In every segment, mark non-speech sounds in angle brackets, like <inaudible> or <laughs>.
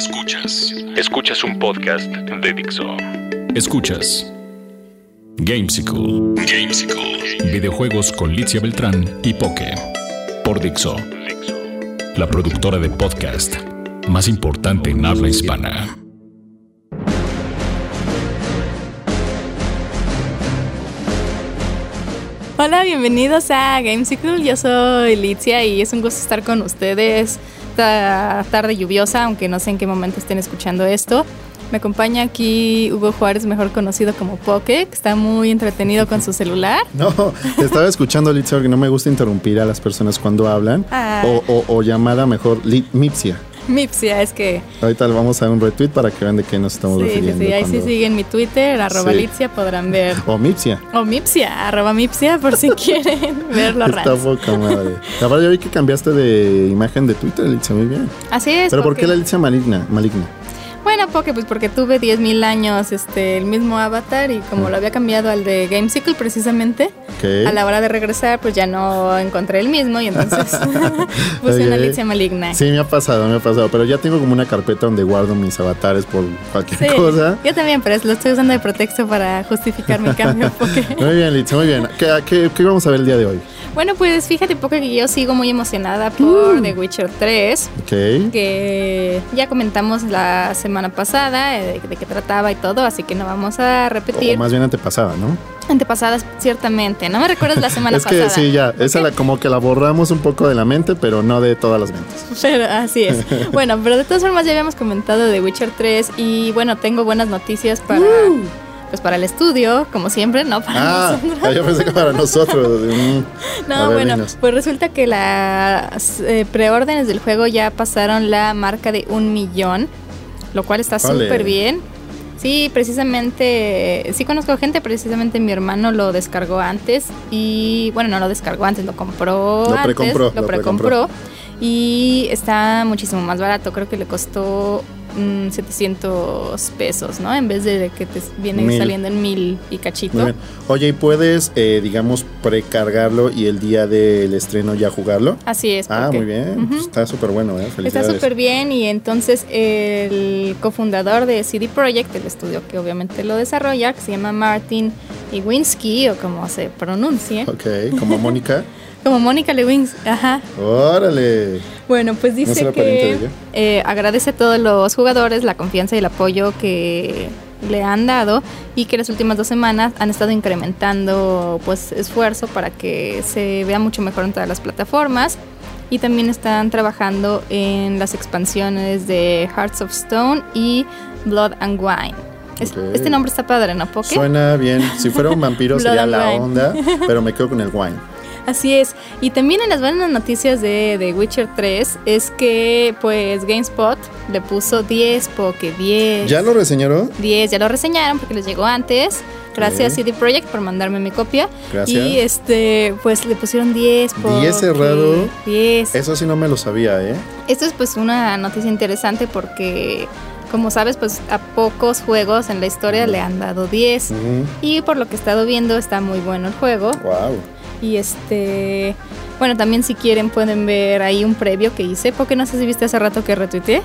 Escuchas. Escuchas un podcast de Dixo. Escuchas. Gamesicle. Gamesicle. Videojuegos con Licia Beltrán y Poke. Por Dixo. La productora de podcast más importante en habla hispana. Hola, bienvenidos a Gamesicle. Yo soy Licia y es un gusto estar con ustedes esta tarde lluviosa, aunque no sé en qué momento estén escuchando esto. Me acompaña aquí Hugo Juárez, mejor conocido como Poke, que está muy entretenido con su celular. <laughs> No, estaba escuchando Litzia porque no me gusta interrumpir a las personas cuando hablan. Ah. O, o, o llamada mejor Li- <laughs> Mipsia. Es que Ahorita le vamos a dar un retweet para que vean de qué nos estamos sí, sí, refiriendo. sí, ahí sí cuando- siguen mi Twitter, arroba Sí. Litzia, podrán ver. O Mipsia. O Mipsia, arroba Mipsia, por si <laughs> quieren ver los Está poca madre. La verdad, yo vi que cambiaste de imagen de Twitter, Litzia, muy bien. Así es. Pero ¿por porque- qué la Litzia maligna? maligna? Bueno, porque pues porque tuve 10.000 años este el mismo avatar y como lo había cambiado al de Gamesicle precisamente, Ok. a la hora de regresar pues ya no encontré el mismo y entonces <laughs> puse una Ok. Alicia maligna. Sí, me ha pasado, me ha pasado. Pero ya tengo como una carpeta donde guardo mis avatares por cualquier Sí, cosa. yo también, pero lo estoy usando de pretexto para justificar mi cambio. <laughs> Porque... Muy bien, Litzia, muy bien. ¿Qué, qué, qué vamos a ver el día de hoy? Bueno, pues fíjate poco que yo sigo muy emocionada Uh. por The Witcher 3, Ok. que ya comentamos la semana pasada eh, de, de qué trataba y todo, así que no vamos a O repetir. más bien antepasada, ¿no? Antepasadas, ciertamente. No me recuerdas la <laughs> semana es que pasada. sí, ya, esa la, como que la borramos un poco de la mente, pero no de todas las mentes. <laughs> Pero así es. <laughs> Bueno, pero de todas formas ya habíamos comentado de Witcher 3 y bueno, tengo buenas noticias para pues para el estudio, como siempre, no para Ah, nosotros. yo pensé que para nosotros. Mm. No, ver, bueno, dinos. pues resulta que las eh, preórdenes del juego ya pasaron la marca de un millón, lo cual está Ole. súper bien. Sí, precisamente, sí conozco gente, precisamente mi hermano lo descargó antes y, bueno, no lo descargó antes, lo compró Lo antes, precompró, lo lo precompró precompró. y está muchísimo más barato, creo que le costó mm, 700 pesos, ¿no? En vez de que te viene Mil. saliendo en mil y cachito. Muy bien. Oye, ¿y puedes, eh, digamos, precargarlo y el día del estreno ya jugarlo? Así es. Ah, porque- muy bien. Pues está súper bueno, ¿eh? Está Felicidades. súper bien y entonces el cofundador de CD Projekt, el estudio que obviamente lo desarrolla, que se llama Martin Iwinski o como se pronuncie, Ok, como Mónica. <laughs> como Mónica Lewins, ajá. Órale. Bueno, pues ¿No dice de que eh, agradece a todos los jugadores la confianza y el apoyo que le han dado y que las últimas dos semanas han estado incrementando pues esfuerzo para que se vea mucho mejor en todas las plataformas y también están trabajando en las expansiones de Hearts of Stone y Blood and Wine. Es- Ok. Este nombre está padre, ¿no? Poke? Suena bien. Si fuera un vampiro <laughs> sería la wine. onda, <laughs> pero me quedo con el wine. Así es. Y también en las buenas noticias de, de Witcher 3 es que pues GameSpot le puso 10 porque 10. ¿Ya lo reseñaron? 10 ya lo reseñaron porque les llegó antes. Gracias Ok. CD Projekt por mandarme mi copia. Gracias. Y este pues le pusieron 10 porque 10 cerrado. 10. Eso sí no me lo sabía, ¿eh? Esto es pues una noticia interesante porque como sabes pues a pocos juegos en la historia le han dado 10. Y por lo que he estado viendo está muy bueno el juego. Wow. Y este, bueno, también si quieren pueden ver ahí un previo que hice, porque no sé si viste hace rato que retuiteé.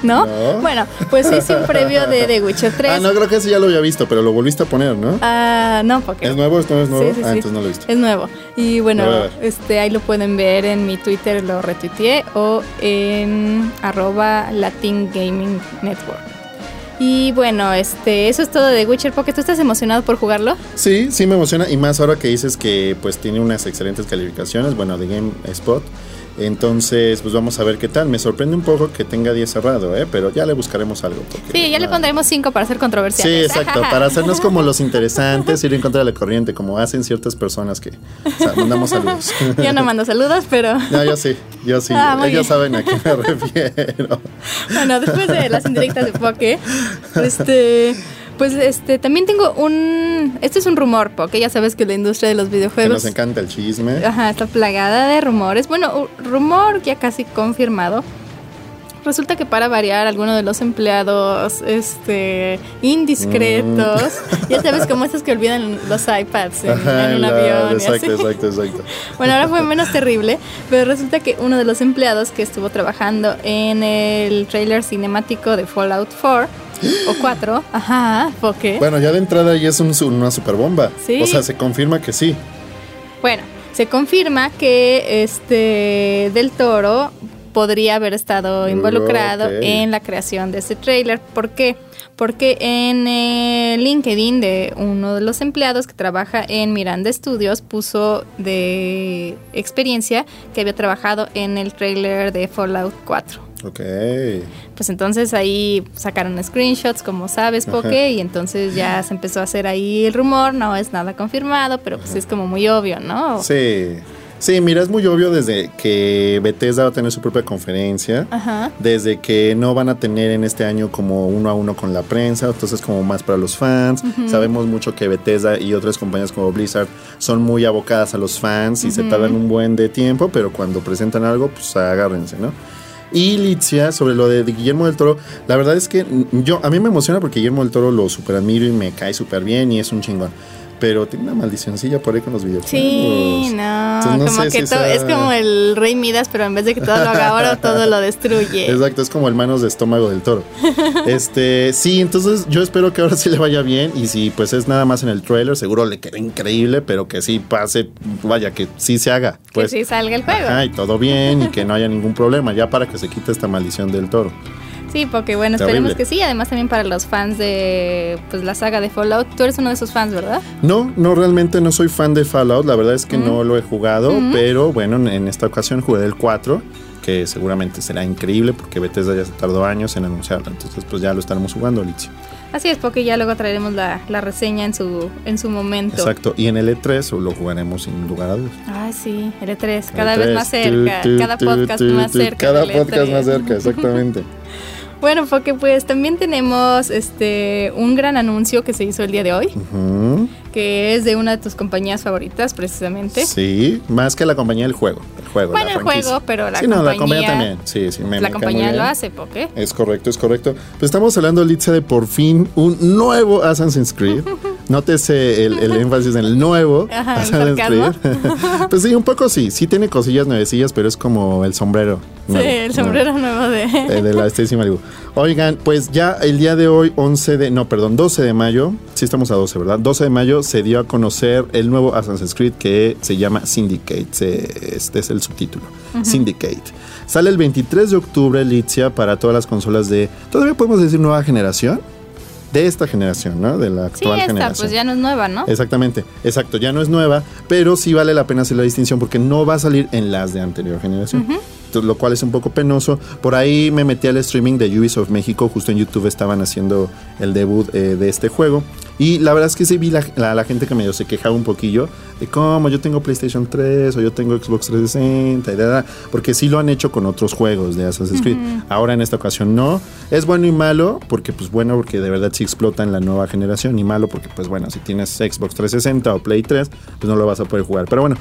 ¿No? No. Bueno, pues hice un previo de The Witcher 3. <laughs> Ah, no, creo que ese ya lo había visto, pero lo volviste a poner, ¿no? Ah, no, porque ¿Es nuevo? ¿Esto no es nuevo? Sí, sí, ah, sí. entonces no lo he visto. es nuevo. Y bueno, este ahí lo pueden ver en mi Twitter, lo retuiteé, o en arroba Latin Gaming Network. Y bueno, este, eso es todo de Witcher, porque tú estás emocionado por jugarlo. Sí, sí me emociona y más ahora que dices que pues tiene unas excelentes calificaciones, bueno, de GameSpot. Entonces, pues vamos a ver qué tal. Me sorprende un poco que tenga 10 cerrado, ¿eh? Pero ya le buscaremos algo. Sí, ya le pondremos 5 para hacer Sí, controversiales. exacto, para <laughs> hacernos como los interesantes, ir en contra de la corriente, como hacen ciertas personas que o sea, mandamos saludos. <laughs> Yo no mando saludos, pero <laughs> No, yo sí, yo sí, Ah, ellos bien. saben a quién me refiero. bueno, después de las indirectas de Poke, este, pues este, también tengo un, este es un rumor, Poke, ya sabes que la industria de los Que videojuegos nos encanta el chisme. ajá, está plagada de rumores. Bueno, rumor ya casi confirmado resulta que para variar, algunos de los empleados este, indiscretos, mm. ya sabes cómo es que olvidan los iPads en, un avión. Exacto, exacto, exacto. <laughs> Bueno, ahora fue menos terrible, pero resulta que uno de los empleados que estuvo trabajando en el trailer cinemático de Fallout 4 o 4, <gasps> ajá, porque. Bueno, ya de entrada ya es una super bomba. O sea, se confirma que sí. Bueno, se confirma que este Del Toro podría haber estado involucrado en la creación de ese trailer. ¿Por qué? Porque en el LinkedIn de uno de los empleados que trabaja en Miranda Studios puso de experiencia que había trabajado en el trailer de Fallout 4. Ok. Pues entonces ahí sacaron screenshots, como sabes, Poke, y entonces ya se empezó a hacer ahí el rumor, no es nada confirmado, pero pues es como muy obvio, ¿no? Sí. Sí, mira, es muy obvio desde que Bethesda va a tener su propia conferencia, desde que no van a tener en este año como uno a uno con la prensa, entonces como más para los fans. Sabemos mucho que Bethesda y otras compañías como Blizzard son muy abocadas a los fans y se tardan un buen de tiempo, pero cuando presentan algo, pues agárrense, ¿no? Y Litzia, sobre lo de, Guillermo del Toro, la verdad es que yo a mí me emociona porque Guillermo del Toro lo super admiro y me cae súper bien y es un chingón pero tiene una maldicioncilla por ahí con los videojuegos. Sí, no, como que es como el rey Midas, pero en vez de que todo lo haga ahora, <laughs> todo lo destruye. Exacto, es como el manos de estómago del toro. <laughs> este, sí, entonces yo espero que ahora sí le vaya bien y si pues es nada más en el trailer, seguro le queda increíble, pero que sí pase, vaya, que sí se haga. Pues, que sí salga el juego. Ajá, y todo bien y que no haya ningún problema, ya para que se quite esta maldición del toro. Sí, porque bueno, esperemos que sí. Además también para los fans de pues la saga de Fallout. Tú eres uno de esos fans, ¿verdad? No, no, realmente no soy fan de Fallout. La verdad es que no lo he jugado, pero bueno, en esta ocasión jugué el 4 que seguramente será increíble porque Bethesda ya se tardó años en anunciarlo. Entonces, pues ya lo estaremos jugando, Litzio. Así es, porque ya luego traeremos la, reseña en su, en su momento. Exacto, y en el E3 lo jugaremos sin lugar a dudas. Ay, sí, el E3, cada vez más cerca, cada podcast más cerca. Cada podcast más cerca, exactamente. <laughs> Bueno, porque pues también tenemos este un gran anuncio que se hizo el día de hoy, que es de una de tus compañías favoritas precisamente. Sí, más que la compañía del juego, el juego. Bueno, el juego, pero la sí, compañía. No, la compañía también, sí, sí. Me, la compañía lo hace, ¿por qué? Es correcto, es correcto. Pues estamos hablando, Litza, de por fin un nuevo Assassin's Creed. <laughs> Nótese el, el <laughs> énfasis en el nuevo Assassin's <laughs> Creed. pues sí, un poco sí, sí tiene cosillas nuevecillas, pero es como el sombrero. sí, el sombrero nuevo, de... Eh, de la <laughs> Stacy Malibu. Oigan, pues ya el día de hoy, 11 de, no, perdón, 12 de mayo, sí estamos a 12, ¿verdad? 12 de mayo se dio a conocer el nuevo Assassin's Creed que se llama Syndicate, este es el subtítulo, Syndicate. Sale el 23 de octubre, Litzia, para todas las consolas de, todavía podemos decir nueva generación de esta generación, ¿no? De la actual sí, esta, generación. pues ya no es nueva, ¿no? Exactamente, exacto, ya no es nueva, pero sí vale la pena hacer la distinción porque no va a salir en las de anterior generación lo cual es un poco penoso. Por ahí me metí al streaming de Ubisoft México, justo en YouTube estaban haciendo el debut eh, de este juego. Y la verdad es que sí vi la, la, gente que medio se quejaba un poquillo de cómo yo tengo PlayStation 3 o yo tengo Xbox 360, y porque sí lo han hecho con otros juegos de Assassin's Creed. Ahora en esta ocasión no. Es bueno y malo, porque pues bueno, porque de verdad sí explota en la nueva generación, y malo porque pues bueno, si tienes Xbox 360 o Play 3, pues no lo vas a poder jugar. Pero bueno,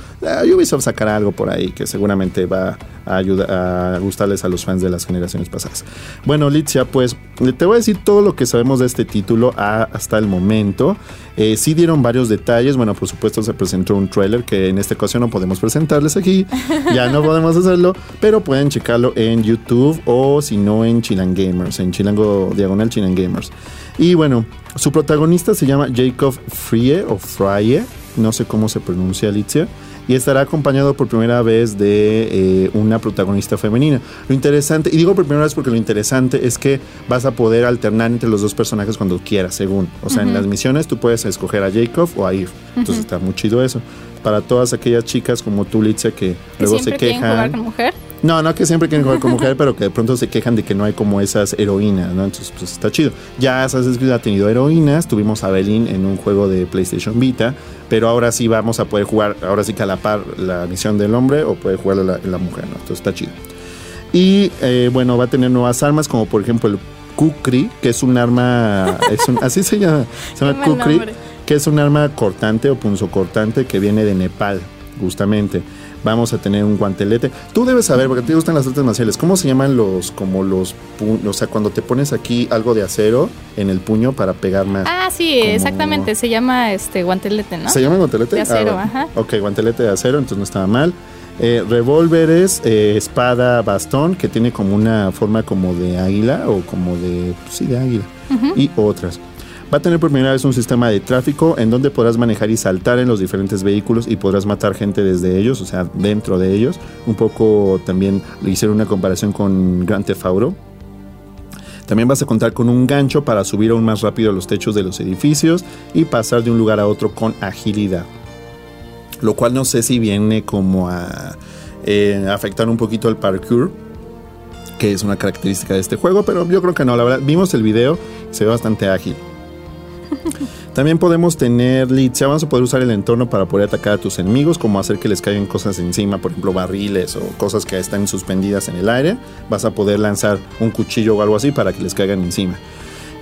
Ubisoft sacará algo por ahí que seguramente va a, ayudar, a gustarles a los fans de las generaciones pasadas. Bueno, Litzia, pues te voy a decir todo lo que sabemos de este título hasta el momento eh, sí dieron varios detalles. Bueno, por supuesto se presentó un trailer que en esta ocasión no podemos presentarles aquí. <laughs> Ya no podemos hacerlo, pero pueden checarlo en YouTube o si no en Chilan Gamers, en Chilango Diagonal Chilan Gamers. Y bueno, su protagonista se llama Jacob Frie o Frye, no sé cómo se pronuncia Alicia y estará acompañado por primera vez de eh, una protagonista femenina. Lo interesante, y digo por primera vez porque lo interesante es que vas a poder alternar entre los dos personajes cuando quieras, según. O sea, en las misiones tú puedes escoger a Jacob o a Eve. Entonces está muy chido eso. Para todas aquellas chicas como tú, Litzia, que, luego se quejan. Jugar con mujer? No, no que siempre quieren jugar con <laughs> mujer, pero que de pronto se quejan de que no hay como esas heroínas, ¿no? Entonces, pues está chido. Ya Assassin's Creed ha tenido heroínas, tuvimos a Belín en un juego de PlayStation Vita, pero ahora sí vamos a poder jugar, ahora sí que a la par la misión del hombre o puede jugar la, la mujer, ¿no? Entonces está chido. Y eh, bueno, va a tener nuevas armas, como por ejemplo el Kukri, que es un arma, es un, así se llama, se llama <laughs> Kukri, que es un arma cortante o punzocortante que viene de Nepal, justamente. Vamos a tener un guantelete. Tú debes saber, porque te gustan las artes marciales, ¿cómo se llaman los, como los, o sea, cuando te pones aquí algo de acero en el puño para pegar más? Ah, sí, exactamente, se llama este guantelete, ¿no? ¿Se llama guantelete? De acero, ah, ajá. Ok, guantelete de acero, entonces no estaba mal. Eh, revólveres, eh, espada, bastón, que tiene como una forma como de águila o como de, sí, de águila. Y otras. Va a tener por primera vez un sistema de tráfico en donde podrás manejar y saltar en los diferentes vehículos y podrás matar gente desde ellos, o sea, dentro de ellos. Un poco también le hicieron una comparación con Grand Theft. También vas a contar con un gancho para subir aún más rápido a los techos de los edificios y pasar de un lugar a otro con agilidad. Lo cual no sé si viene como a eh, afectar un poquito el parkour, que es una característica de este juego, pero yo creo que no, la verdad, vimos el video, se ve bastante ágil. <laughs> También podemos tener leads. vamos a poder usar el entorno para poder atacar a tus enemigos, como hacer que les caigan cosas encima, por ejemplo barriles o cosas que están suspendidas en el aire. Vas a poder lanzar un cuchillo o algo así para que les caigan encima.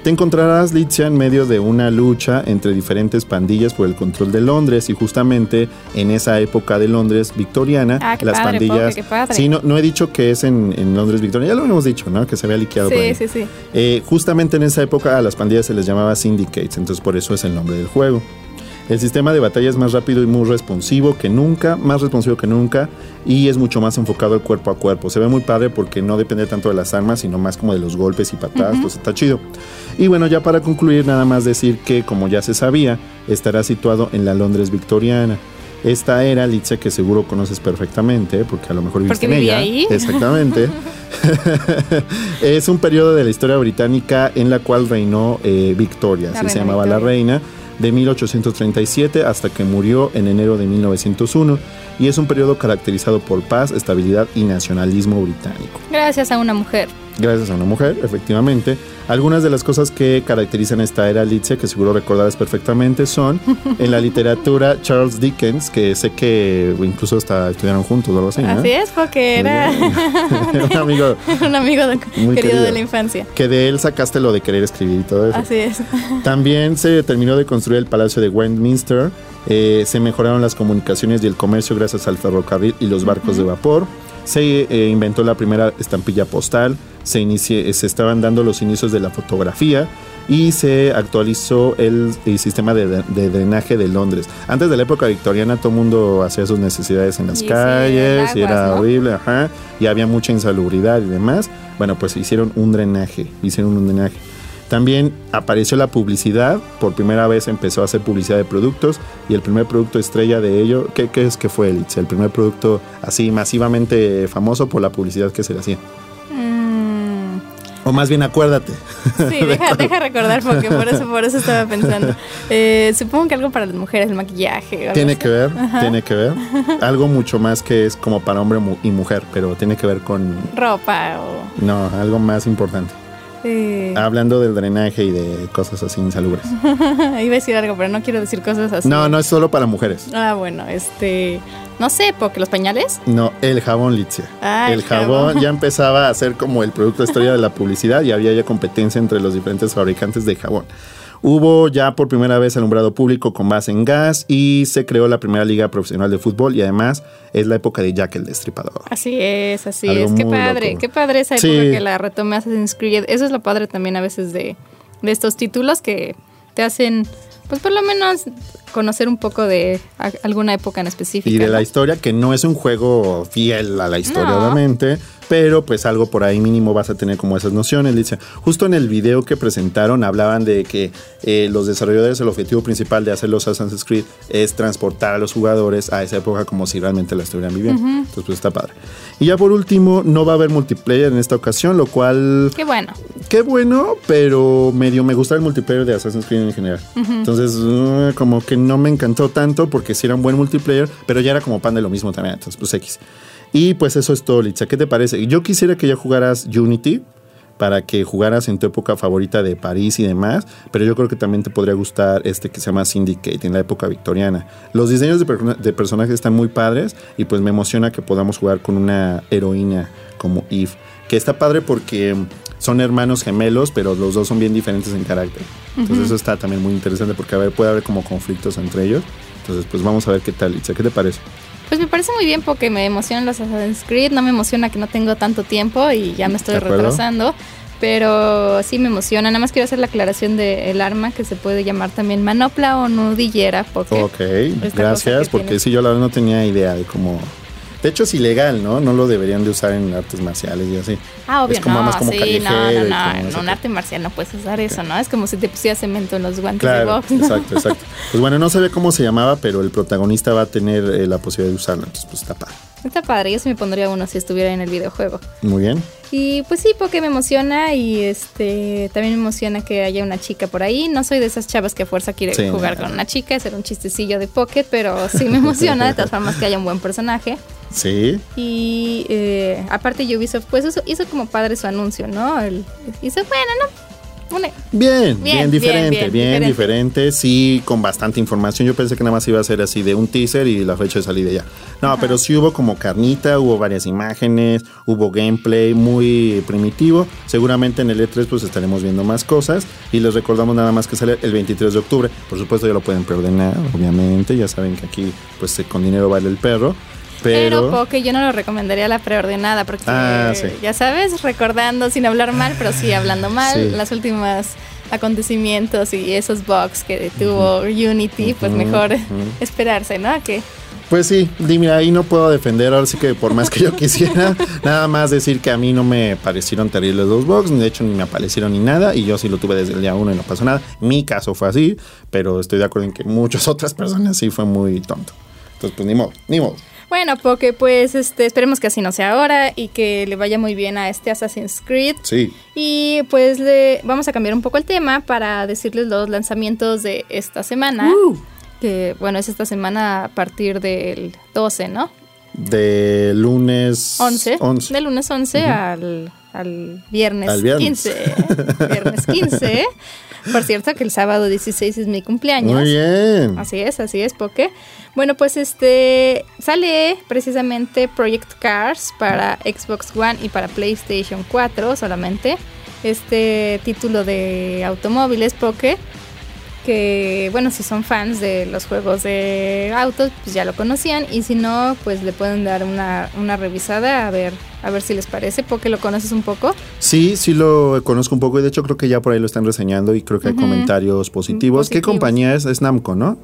Te encontrarás, Litzia, en medio de una lucha entre diferentes pandillas por el control de Londres y justamente en esa época de Londres victoriana, ah, las pandillas... Sí, no, no, he dicho que es en, Londres victoriana, ya lo hemos dicho, ¿no? Que se había liqueado. Sí, sí, sí. Eh, justamente en esa época a las pandillas se les llamaba syndicates, entonces por eso es el nombre del juego. El sistema de batalla es más rápido y muy responsivo que nunca, más responsivo que nunca y es mucho más enfocado al cuerpo a cuerpo. Se ve muy padre porque no depende tanto de las armas, sino más como de los golpes y patadas, pues está chido. Y bueno, ya para concluir, nada más decir que, como ya se sabía, estará situado en la Londres victoriana. Esta era, Litze, que seguro conoces perfectamente, porque a lo mejor viviste en ella. Ahí. Exactamente. <laughs> es un periodo de la historia británica en la cual reinó eh, Victoria, así se llamaba la reina de 1837 hasta que murió en enero de 1901 y es un periodo caracterizado por paz, estabilidad y nacionalismo británico. Gracias a una mujer. Gracias a una mujer, efectivamente. Algunas de las cosas que caracterizan esta era Alicia, que seguro recordarás perfectamente, son <laughs> en la literatura Charles Dickens, que sé que incluso hasta estudiaron juntos o algo así. Así es, porque era, <laughs> un amigo, un amigo querido, de la infancia. Que de él sacaste lo de querer escribir y todo eso. Así es. <laughs> También se terminó de construir el Palacio de Westminster. Eh, se mejoraron las comunicaciones y el comercio gracias al ferrocarril y los barcos de vapor. Se eh, inventó la primera estampilla postal se, se estaban dando los inicios de la fotografía y se actualizó el, sistema de, drenaje de Londres. Antes de la época victoriana todo el mundo hacía sus necesidades en las calles y era horrible, ajá, y había mucha insalubridad y demás. Bueno, pues hicieron un drenaje, hicieron un drenaje. También apareció la publicidad, por primera vez empezó a hacer publicidad de productos y el primer producto estrella de ello, ¿qué, qué es que fue Elitz? El primer producto así masivamente famoso por la publicidad que se le hacía. O más bien acuérdate. Sí, <laughs> deja, deja recordar porque por eso, por eso estaba pensando. <laughs> Eh, supongo que algo para las mujeres, el maquillaje. Tiene que ver, tiene que ver. Algo mucho más que es como para hombre y mujer, pero tiene que ver con... Ropa o... No, algo más importante. Hablando del drenaje y de cosas así insalubres. <laughs> Iba a decir algo, pero no quiero decir cosas así. No, no es solo para mujeres. Ah, bueno, este... No sé, porque los pañales. No, el jabón Litzia. Ah, el, jabón, ya empezaba a ser como el producto estrella de la publicidad y había ya competencia entre los diferentes fabricantes de jabón. Hubo ya por primera vez alumbrado público con base en gas y se creó la primera liga profesional de fútbol y además es la época de Jack el Destripador. Así es, así es. Qué padre, qué padre esa época que la retome Assassin's Creed. Eso es lo padre también a veces de, de estos títulos que te hacen pues por lo menos conocer un poco de alguna época en específico. Y de la historia, que no es un juego fiel a la historia, obviamente, pero pues algo por ahí mínimo vas a tener como esas nociones. Dice, justo en el video que presentaron hablaban de que eh, los desarrolladores, el objetivo principal de hacer los Assassin's Creed es transportar a los jugadores a esa época como si realmente la estuvieran viviendo. Entonces pues está padre. Y ya por último, no va a haber multiplayer en esta ocasión, lo cual... Qué bueno. Qué bueno, pero medio me gusta el multiplayer de Assassin's Creed en general. Entonces, uh, como que no me encantó tanto porque sí era un buen multiplayer, pero ya era como pan de lo mismo también. Entonces, pues X. Y pues eso es todo, Litza. ¿Qué te parece? Yo quisiera que ya jugaras Unity para que jugaras en tu época favorita de París y demás, pero yo creo que también te podría gustar este que se llama Syndicate en la época victoriana. Los diseños de, personajes están muy padres y pues me emociona que podamos jugar con una heroína como Eve, que está padre porque son hermanos gemelos, pero los dos son bien diferentes en carácter. Entonces eso está también muy interesante porque a ver, puede haber como conflictos entre ellos. Entonces pues vamos a ver qué tal, Itza, ¿qué te parece? Pues me parece muy bien porque me emocionan los Assassin's Creed, no me emociona que no tengo tanto tiempo y ya me estoy retrasando. Pero sí me emociona. Nada más quiero hacer la aclaración del arma que se puede llamar también manopla o nudillera. Porque ok, gracias, porque sí, yo la verdad no tenía idea de cómo de hecho, es ilegal, ¿no? No lo deberían de usar en artes marciales y así. Ah, obvio, es como, no, como sí, no, no, no, en un arte marcial no puedes usar eso, ¿no? Es como si te pusieras cemento en los guantes de box. Exacto, exacto. Pues bueno, no sabía cómo se llamaba, pero el protagonista va a tener eh, la posibilidad de usarlo, entonces pues está padre. Está padre, yo sí me pondría uno si estuviera en el videojuego. Muy bien. Y pues sí, porque me emociona y este también me emociona que haya una chica por ahí. No soy de esas chavas que a fuerza quiere jugar con una chica, hacer un chistecillo de pocket, pero sí me emociona de todas <laughs> formas que haya un buen personaje. Sí. Y eh, aparte Ubisoft pues hizo, hizo como padre su anuncio, ¿no? El, hizo, bueno, no, Bien, bien, diferente, bien, diferente. sí, con bastante información. Yo pensé que nada más iba a ser así de un teaser y la fecha de salida ya. No, pero sí hubo como carnita, hubo varias imágenes, hubo gameplay muy primitivo. Seguramente en el E3 pues estaremos viendo más cosas y les recordamos nada más que sale el 23 de octubre. Por supuesto ya lo pueden preordenar, obviamente, ya saben que aquí pues con dinero vale el perro. Pero, porque yo no lo recomendaría la preordenada porque ah, ya sabes, recordando sin hablar mal, pero sí hablando mal, las últimas acontecimientos y esos bugs que tuvo Unity, pues mejor esperarse, ¿no? Que pues sí, dime, ahí no puedo defender, ahora sí que por más que yo <laughs> quisiera, nada más decir que a mí no me parecieron terribles los bugs, de hecho ni me aparecieron ni nada, y yo sí lo tuve desde el día uno y no pasó nada. Mi caso fue así, pero estoy de acuerdo en que muchas <laughs> otras personas sí fue muy tonto. Entonces, pues ni modo, ni modo. Bueno, porque pues este, esperemos que así no sea ahora y que le vaya muy bien a este Assassin's Creed. Sí. Y pues le vamos a cambiar un poco el tema para decirles los lanzamientos de esta semana. Uh. Que bueno, es esta semana a partir del 12, ¿no? De lunes 11. De lunes 11 al, al, viernes al viernes 15. viernes 15. <laughs> Por cierto, que el sábado 16 es mi cumpleaños. Muy bien. Así es, así es, porque. Bueno, pues este sale precisamente Project Cars para Xbox One y para PlayStation 4 solamente. Este título de automóviles, porque que bueno, si son fans de los juegos de autos, pues ya lo conocían y si no, pues le pueden dar una, una revisada a ver a ver si les parece, porque lo conoces un poco. Sí, sí lo conozco un poco y de hecho creo que ya por ahí lo están reseñando y creo que hay comentarios positivos. ¿Qué compañía es? Es Namco, ¿no?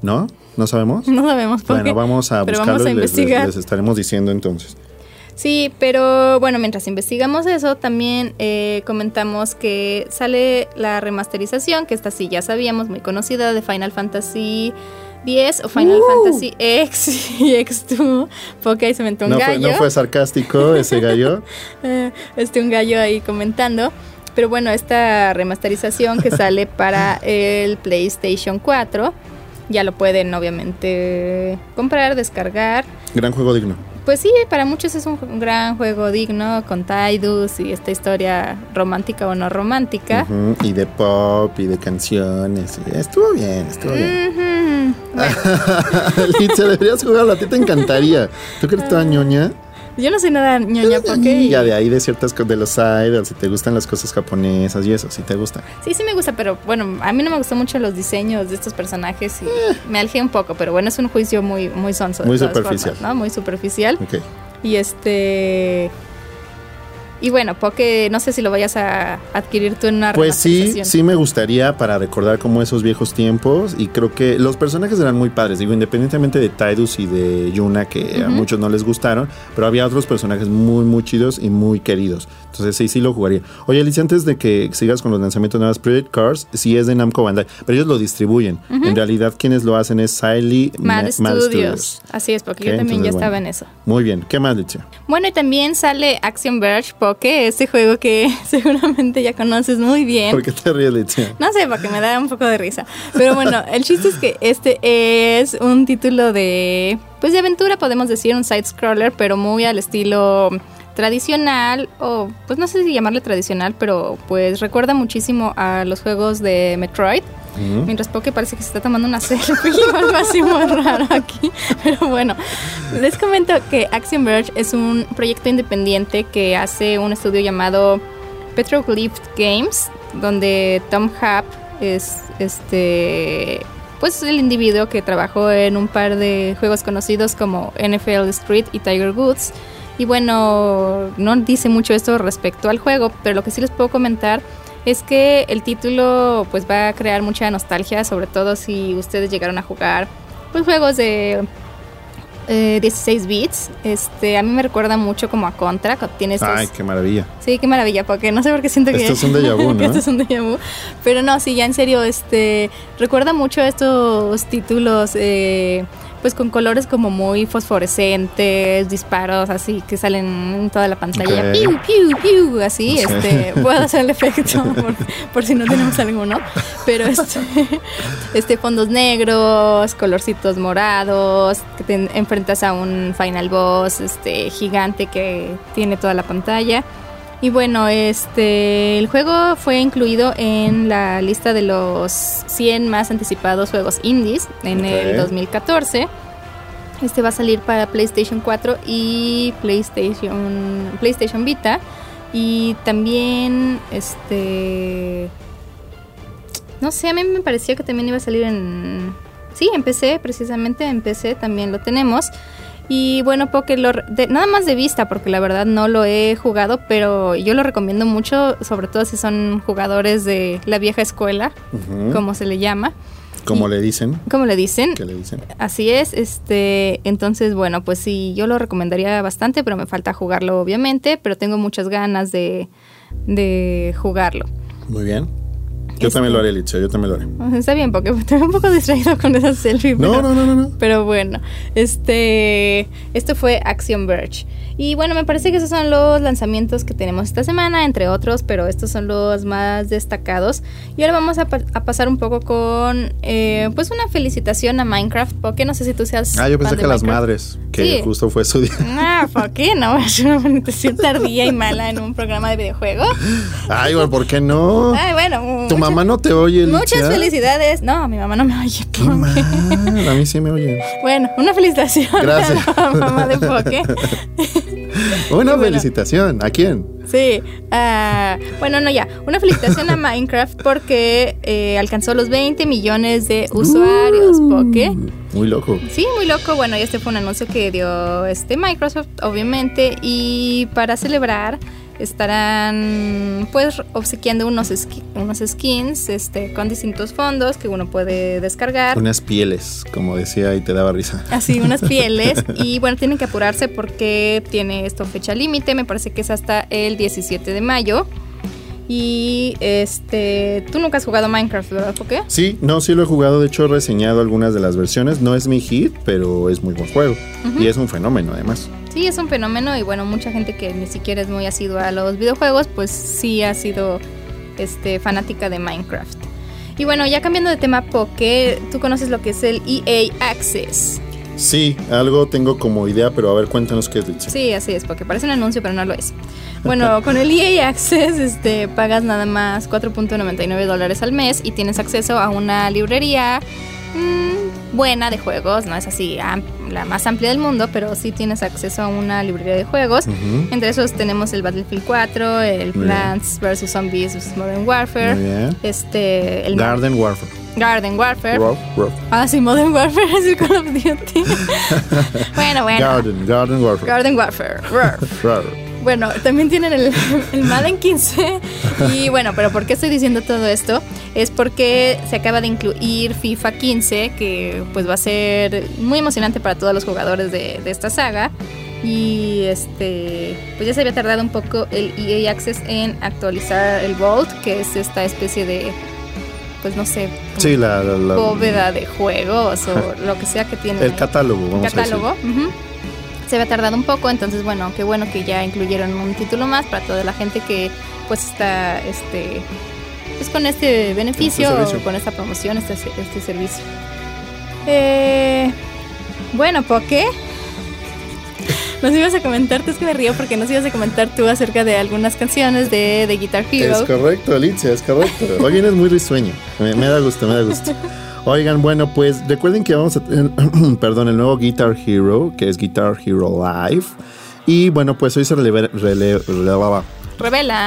¿No? ¿No sabemos? <laughs> No sabemos. Bueno, vamos a buscarlo y les estaremos diciendo entonces. Sí, pero bueno, mientras investigamos eso, también eh, comentamos que sale la remasterización, que esta sí ya sabíamos, muy conocida, de Final Fantasy X o Final uh. Fantasy X y X2, porque ahí se inventó un gallo. no fue sarcástico ese gallo. <laughs> Eh, este un gallo ahí comentando. Pero bueno, esta remasterización que sale <laughs> para el PlayStation 4, ya lo pueden obviamente comprar, descargar. Gran juego digno. Pues sí, para muchos es un gran juego digno con Tidus y esta historia romántica o no romántica. Y de pop y de canciones. Estuvo bien, estuvo bien. <laughs> deberías jugarlo, a ti te encantaría. ¿Tú crees toda ñoña? Yo no soy nada ñoña porque... Ya de ahí de ciertas cosas de los idols, si te gustan las cosas japonesas y eso, si te gusta. Sí, sí me gusta, pero bueno, a mí no me gustan mucho los diseños de estos personajes y eh. me alejé un poco, pero bueno, es un juicio muy, muy sonso. Muy superficial. ¿no? Muy superficial. Ok. Y este... Y bueno, porque no sé si lo vayas a adquirir tú en una Pues sí, sí me gustaría para recordar como esos viejos tiempos y creo que los personajes eran muy padres, digo, independientemente de Tidus y de Yuna que a muchos no les gustaron, pero había otros personajes muy muy chidos y muy queridos. Entonces sí, sí lo jugaría. Oye, Alicia, antes de que sigas con los lanzamientos de nuevas Project Cars, sí es de Namco Bandai, pero ellos lo distribuyen. En realidad quienes lo hacen es Siley Mad, Studios. Así es, porque yo también ya estaba en eso. Muy bien, ¿qué más, Alicia? Bueno, y también sale Action Verge que este juego que <laughs> seguramente ya conoces muy bien. ¿Por qué te ríes, Litia? No sé, porque me da un poco de risa. Pero bueno, <laughs> el chiste es que este es un título de, pues de aventura, podemos decir, un side-scroller, pero muy al estilo tradicional, o pues no sé si llamarle tradicional, pero pues recuerda muchísimo a los juegos de Metroid. Mientras Poke parece que se está tomando una selfie <laughs> o algo así muy raro aquí. Pero bueno, les comento que Action Verge es un proyecto independiente que hace un estudio llamado Petroglyph Games, donde Tom Happ es este pues el individuo que trabajó en un par de juegos conocidos como NFL Street y Tiger Woods. Y bueno, no dice mucho esto respecto al juego, pero lo que sí les puedo comentar es que el título pues va a crear mucha nostalgia, sobre todo si ustedes llegaron a jugar pues juegos de 16 eh, bits. Este, a mí me recuerda mucho como a Contra, Ay, qué maravilla. Sí, qué maravilla, porque no sé por qué siento que... Esto es un déjà vu, <laughs> ¿no? Esto es un déjà vu. Pero no, sí, ya en serio, este, recuerda mucho a estos títulos... Eh, pues con colores como muy fosforescentes, disparos así que salen en toda la pantalla, piu, piu, piu, así, este, puedo hacer el efecto <laughs> por, si no tenemos alguno, pero este, <laughs> este fondos negros, colorcitos morados, que te enfrentas a un final boss, este, gigante que tiene toda la pantalla. Y bueno, este el juego fue incluido en la lista de los 100 más anticipados juegos indies en el 2014. Este va a salir para PlayStation 4 y PlayStation PlayStation Vita y también este no sé, a mí me parecía que también iba a salir en sí, en PC, precisamente en PC también lo tenemos. Y bueno, porque lo, nada más de vista, porque la verdad no lo he jugado, pero yo lo recomiendo mucho, sobre todo si son jugadores de la vieja escuela, como se le llama. Como le dicen. Como le dicen. ¿Qué le dicen? Así es, este, entonces bueno, pues sí, yo lo recomendaría bastante, pero me falta jugarlo obviamente, pero tengo muchas ganas de, de jugarlo. Muy bien. Yo también lo haré, Licha, yo también lo haré. <laughs> Está bien, porque estoy un poco distraído con esa selfie. No, no, no, no, no. Pero bueno, este, esto fue Action Verge. Y bueno, me parece que esos son los lanzamientos que tenemos esta semana, entre otros, pero estos son los más destacados. Y ahora vamos a, pasar un poco con, eh, pues, una felicitación a Minecraft, porque no sé si tú seas. Ah, yo pensé que a las madres, que justo fue su día. <laughs> Ah, ¿por qué no? <laughs> Es una felicitación tardía y mala en un programa de videojuego. Ay, bueno, ¿por qué no? Ay, bueno. Tu mamá no te oye, Muchas felicidades. No, mi mamá no me oye. Qué mal. A mí sí me oye. Bueno, una felicitación Gracias. a la mamá de Poké. <laughs> <laughs> Una felicitación. ¿A quién? Sí. Uh, bueno, no, ya. Una felicitación a <laughs> Minecraft porque eh, alcanzó los 20 millones de usuarios. Uh, Poké. Muy loco. Sí, muy loco. Bueno, y este fue un anuncio que dio este Microsoft, obviamente. Y para celebrar estarán pues obsequiando unos, unos skins este, con distintos fondos que uno puede descargar. Unas pieles, como decía y te daba risa. Así, unas <laughs> pieles. y bueno, tienen que apurarse porque tiene esto fecha límite, me parece que es hasta el 17 de mayo. Y este, tú nunca has jugado Minecraft, ¿verdad? ¿Por qué? Sí, no, sí lo he jugado. De hecho, he reseñado algunas de las versiones. No es mi hit, pero es muy buen juego. Y es un fenómeno, además. Sí, es un fenómeno. Y bueno, mucha gente que ni siquiera es muy asidua a los videojuegos, pues sí ha sido este, fanática de Minecraft. Y bueno, ya cambiando de tema, Poké, tú conoces lo que es el EA Access. Sí, algo tengo como idea, pero a ver, cuéntanos qué es, Sí, así es, porque parece un anuncio, pero no lo es. <laughs> Bueno, con el EA Access este, pagas nada más 4.99 dólares al mes y tienes acceso a una librería mmm, buena de juegos. No es así la más amplia del mundo, pero sí tienes acceso a una librería de juegos. Entre esos tenemos el Battlefield 4, el Plants vs. Zombies vs. Modern Warfare, este, el Garden Warfare. Garden Warfare. Ah, sí, Modern Warfare es el Call of Duty. bueno, bueno. Garden, Garden Warfare. Garden Warfare. Bueno, también tienen el, <laughs> el, Madden 15. Y bueno, pero ¿por qué estoy diciendo todo esto? Es porque se acaba de incluir FIFA 15, que pues va a ser muy emocionante para todos los jugadores de, de esta saga. Y este, pues ya se había tardado un poco el EA Access en actualizar el Vault, que es esta especie de pues no sé, sí, la, bóveda de juegos o <laughs> lo que sea que tiene. El catálogo, vamos catálogo, a decir. Se había tardado un poco, entonces bueno, qué bueno que ya incluyeron un título más para toda la gente que pues está este pues con este beneficio, este con esta promoción, este, este servicio. Eh, bueno, ¿por qué? <laughs> Nos ibas a comentar, es que me río porque nos ibas a comentar tú acerca de algunas canciones de, de Guitar Hero. Es correcto, Alicia, es correcto. Hoy vienes muy risueño. Me, da gusto, me da gusto. <laughs> Oigan, bueno, pues recuerden que vamos a tener, <clears throat> perdón, el nuevo Guitar Hero, que es Guitar Hero Live. Y bueno, pues hoy se revelan.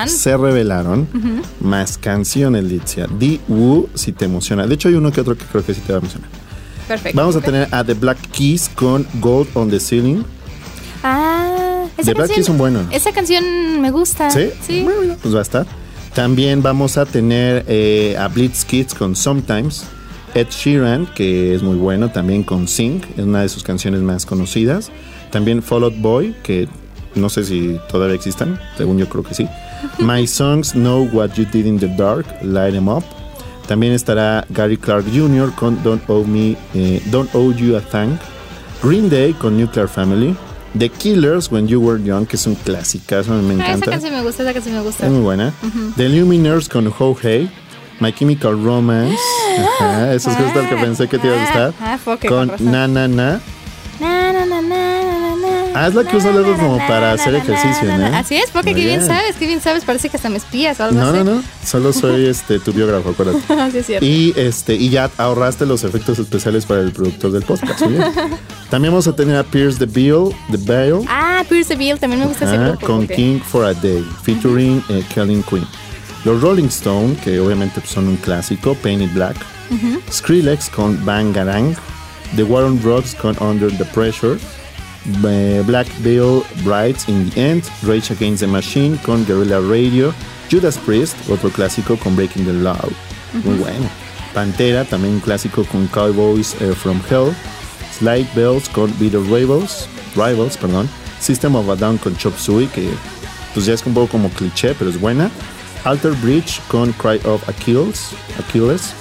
Se revelaron más canciones, Litzia. Di Wu, si te emociona. De hecho, hay uno que otro que creo que sí te va a emocionar. Perfecto. Vamos a tener a The Black Keys con Gold on the Ceiling. Ah, esa The Black canción, Keys son buenos. Esa canción me gusta. ¿Sí? Sí. Bueno, pues va a estar. También vamos a tener eh, a Blitz Kids con Sometimes. Ed Sheeran, que es muy bueno, también con Sing, es una de sus canciones más conocidas. También Fall Out Boy, que no sé si todavía existan, según yo creo que sí. <laughs> My Songs Know What You Did in the Dark, Light 'em Up. También estará Gary Clark Jr. con Don't Owe Me, eh, Don't Owe You a Thank. Green Day con Nuclear Family. The Killers When You Were Young, que es un clásicazo, me Ah, esa encanta. canción me gusta, esa canción me gusta. Es muy buena. The Luminers con Ho Hey. My Chemical Romance. <gasps> Ajá, eso es justo el que pensé que te iba a gustar. Ah, porque con con. Na Na Na. Na, na, na, na, na. Ah, es la que usa luego como para hacer ejercicio, ¿no? Así es, porque qué bien bien. sabes, qué bien sabes, parece que hasta me espías o algo No, así. no, no. Solo soy <laughs> este tu biógrafo, acuérdate. <laughs> Así es cierto. Y este y ya ahorraste los efectos especiales para el productor del podcast. Muy bien. <laughs> También vamos a tener a Pierce the Veil, The Veil. Ah, Pierce the Veil, también me gusta ese Ajá, grupo. con porque- King for a Day, featuring eh, Kellen Quinn. Los Rolling Stone, que obviamente son un clásico, Painted Black. Skrillex con Bangarang. The Warren Brooks con Under the Pressure. Black Veil Brides in the End. Rage Against the Machine con Guerrilla Radio. Judas Priest, otro clásico con Breaking the Law. Muy bueno. Pantera, también un clásico con Cowboys eh, from Hell. Slide Bells con Bitter Rivals, Rivals, perdón. System of a Down con Chop Suey, que pues ya es un poco como cliché, pero es buena. Alter Bridge con Cry of Achilles, Achilles.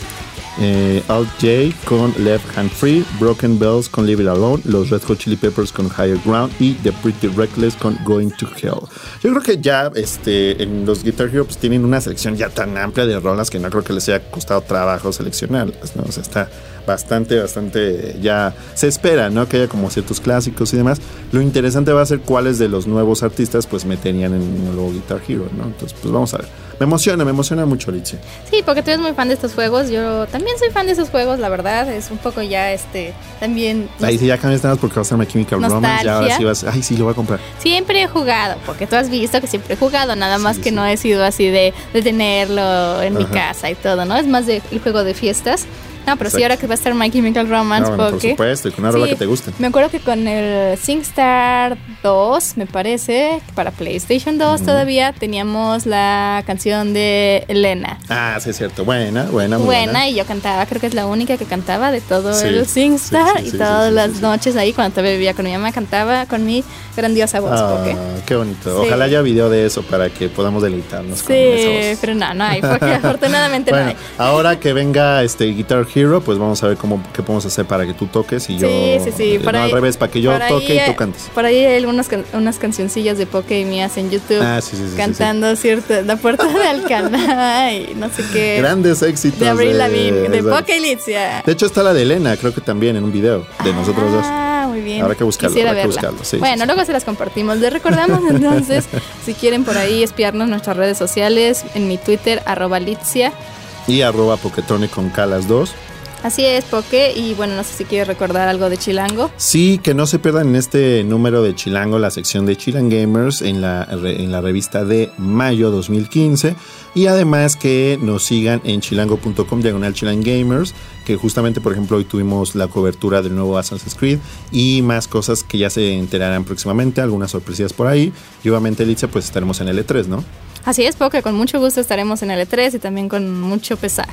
Eh, Alt J con Left Hand Free, Broken Bells con Leave It Alone, los Red Hot Chili Peppers con Higher Ground y The Pretty Reckless con Going to Hell. Yo creo que ya este, en los Guitar Hero pues, tienen una selección ya tan amplia de rolas que no creo que les haya costado trabajo seleccionarlas, ¿no? O sea, está bastante, bastante ya se espera, ¿no? Que haya como ciertos clásicos y demás. Lo interesante va a ser cuáles de los nuevos artistas pues meterían en un nuevo Guitar Hero, ¿no? Entonces, pues vamos a ver. Me emociona, me emociona mucho, Lichi. Sí, porque tú eres muy fan de estos juegos. Yo también soy fan de esos juegos, la verdad. Es un poco ya este. También. Ahí sí ya cambiaste nada porque va a ser My Chemical Romance. Ya ahora Nostalgia. sí vas. Ay, sí, lo voy a comprar. Siempre he jugado, porque tú has visto que siempre he jugado, nada más Sí, que sí. no he sido así de, de tenerlo en mi Ajá. casa y todo, ¿no? Es más de el juego de fiestas. No, pero sí, Exacto. ahora que va a estar My Chemical Romance, No, bueno, por porque... supuesto, y con una rola que te guste. Me acuerdo que con el SingStar 2, me parece, para PlayStation 2 todavía teníamos la canción de Elena. Ah, sí, es cierto. Buena, buena, muy buena, buena. y yo cantaba, creo que es la única que cantaba de todo Sí, el SingStar sí, sí, y sí, todas sí, sí, las sí, sí. noches ahí cuando todavía vivía con mi mamá cantaba con mi grandiosa voz. Ah, porque- qué bonito. Sí. Ojalá haya video de eso para que podamos deleitarnos con Sí, esa voz. pero no, no hay, porque <laughs> afortunadamente no Bueno, hay. ahora que venga este Guitar Hero, pues vamos a ver cómo qué podemos hacer para que tú toques y yo. Sí, sí, sí. Por no, ahí- al revés, para que yo ahí, toque y tú cantes. Por ahí hay algunas can- unas cancioncillas de Poke y mías en YouTube. Ah, sí, sí, sí, sí, Cantando cierto, la puerta de Alcalá y no sé qué. Grandes éxitos. de Abril Lavigne, de. Poke y Litzia. De hecho, está la de Elena, creo que también en un video de nosotros dos. Ah, muy bien. Habrá que buscarlo, Quisiera habrá que buscarlo, bueno, luego se las compartimos. Les recordamos <laughs> entonces, si quieren por ahí espiarnos nuestras redes sociales, en mi Twitter, arroba Litzia. Y arroba Poketronic con Calas 2. Así es, Poke. Y bueno, no sé si quieres recordar algo de Chilango. Sí, que no se pierdan en este número de Chilango la sección de Chilang Gamers en la, en la revista de mayo 2015 y además que nos sigan en chilango.com diagonal Chilang Gamers que justamente por ejemplo hoy tuvimos la cobertura del nuevo Assassin's Creed y más cosas que ya se enterarán próximamente, algunas sorpresillas por ahí y obviamente Alicia pues estaremos en el E3, ¿no? Así es, Poke. Con mucho gusto estaremos en el E3 y también con mucho pesar.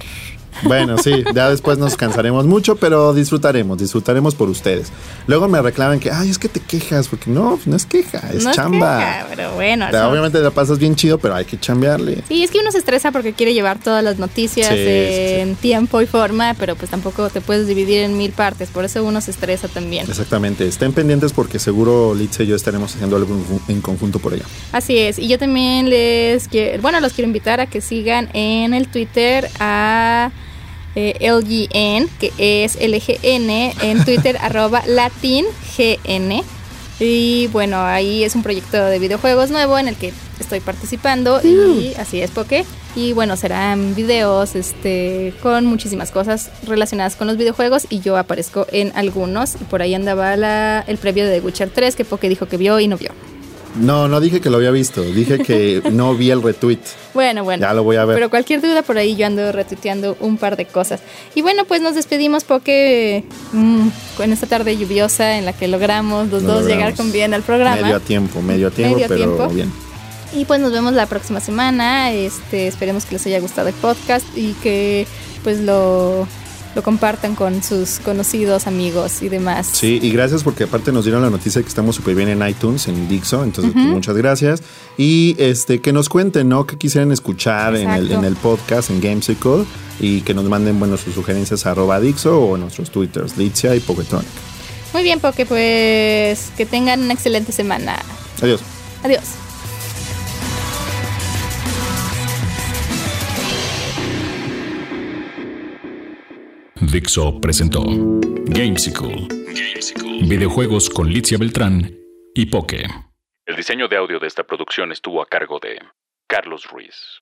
Bueno, sí, ya después nos cansaremos mucho, pero disfrutaremos, disfrutaremos por ustedes. Luego me reclaman que, ay, es que te quejas, porque no, no es queja, es No chamba. queja, pero bueno. O sea, Obviamente la pasas bien chido, pero hay que chambearle. Sí, es que uno se estresa porque quiere llevar todas las noticias Sí, sí, sí. en tiempo y forma, pero pues tampoco te puedes dividir en mil partes, por eso uno se estresa también. Exactamente, estén pendientes porque seguro Litz y yo estaremos haciendo algo en conjunto por allá. Así es, y yo también les quiero, bueno, los quiero invitar a que sigan en el Twitter a eh, LGN, que es LGN, en Twitter <laughs> arroba latingn. Y bueno, ahí es un proyecto de videojuegos nuevo en el que estoy participando y así es porque y bueno, serán videos este con muchísimas cosas relacionadas con los videojuegos y yo aparezco en algunos y por ahí andaba la, el previo de The Witcher 3 que Poke dijo que vio y no vio. No, no dije que lo había visto, dije que <laughs> no vi el retweet. Bueno, bueno. Ya lo voy a ver. Pero cualquier duda por ahí yo ando retuiteando un par de cosas. Y bueno, pues nos despedimos porque mm, en esta tarde lluviosa en la que logramos los Lo dos logramos. llegar con bien al programa. Medio a tiempo, medio a tiempo, Medio pero tiempo. bien. Y pues nos vemos la próxima semana. Este, esperemos que les haya gustado el podcast y que pues lo, lo compartan con sus conocidos, amigos y demás. Sí, y gracias porque aparte nos dieron la noticia de que estamos súper bien en iTunes, en Dixo, entonces pues, muchas gracias. Y este que nos cuenten, ¿no? Que quisieran escuchar en el, en el podcast, en Gamesicle, y que nos manden, bueno, sus sugerencias a arroba Dixo o en nuestros twitters, Litzia y Poketronic. Muy bien, porque pues que tengan una excelente semana. Adiós. Adiós. Dixo presentó Gamesicle. Videojuegos con Litzia Beltrán y Poke. El diseño de audio de esta producción estuvo a cargo de Carlos Ruiz.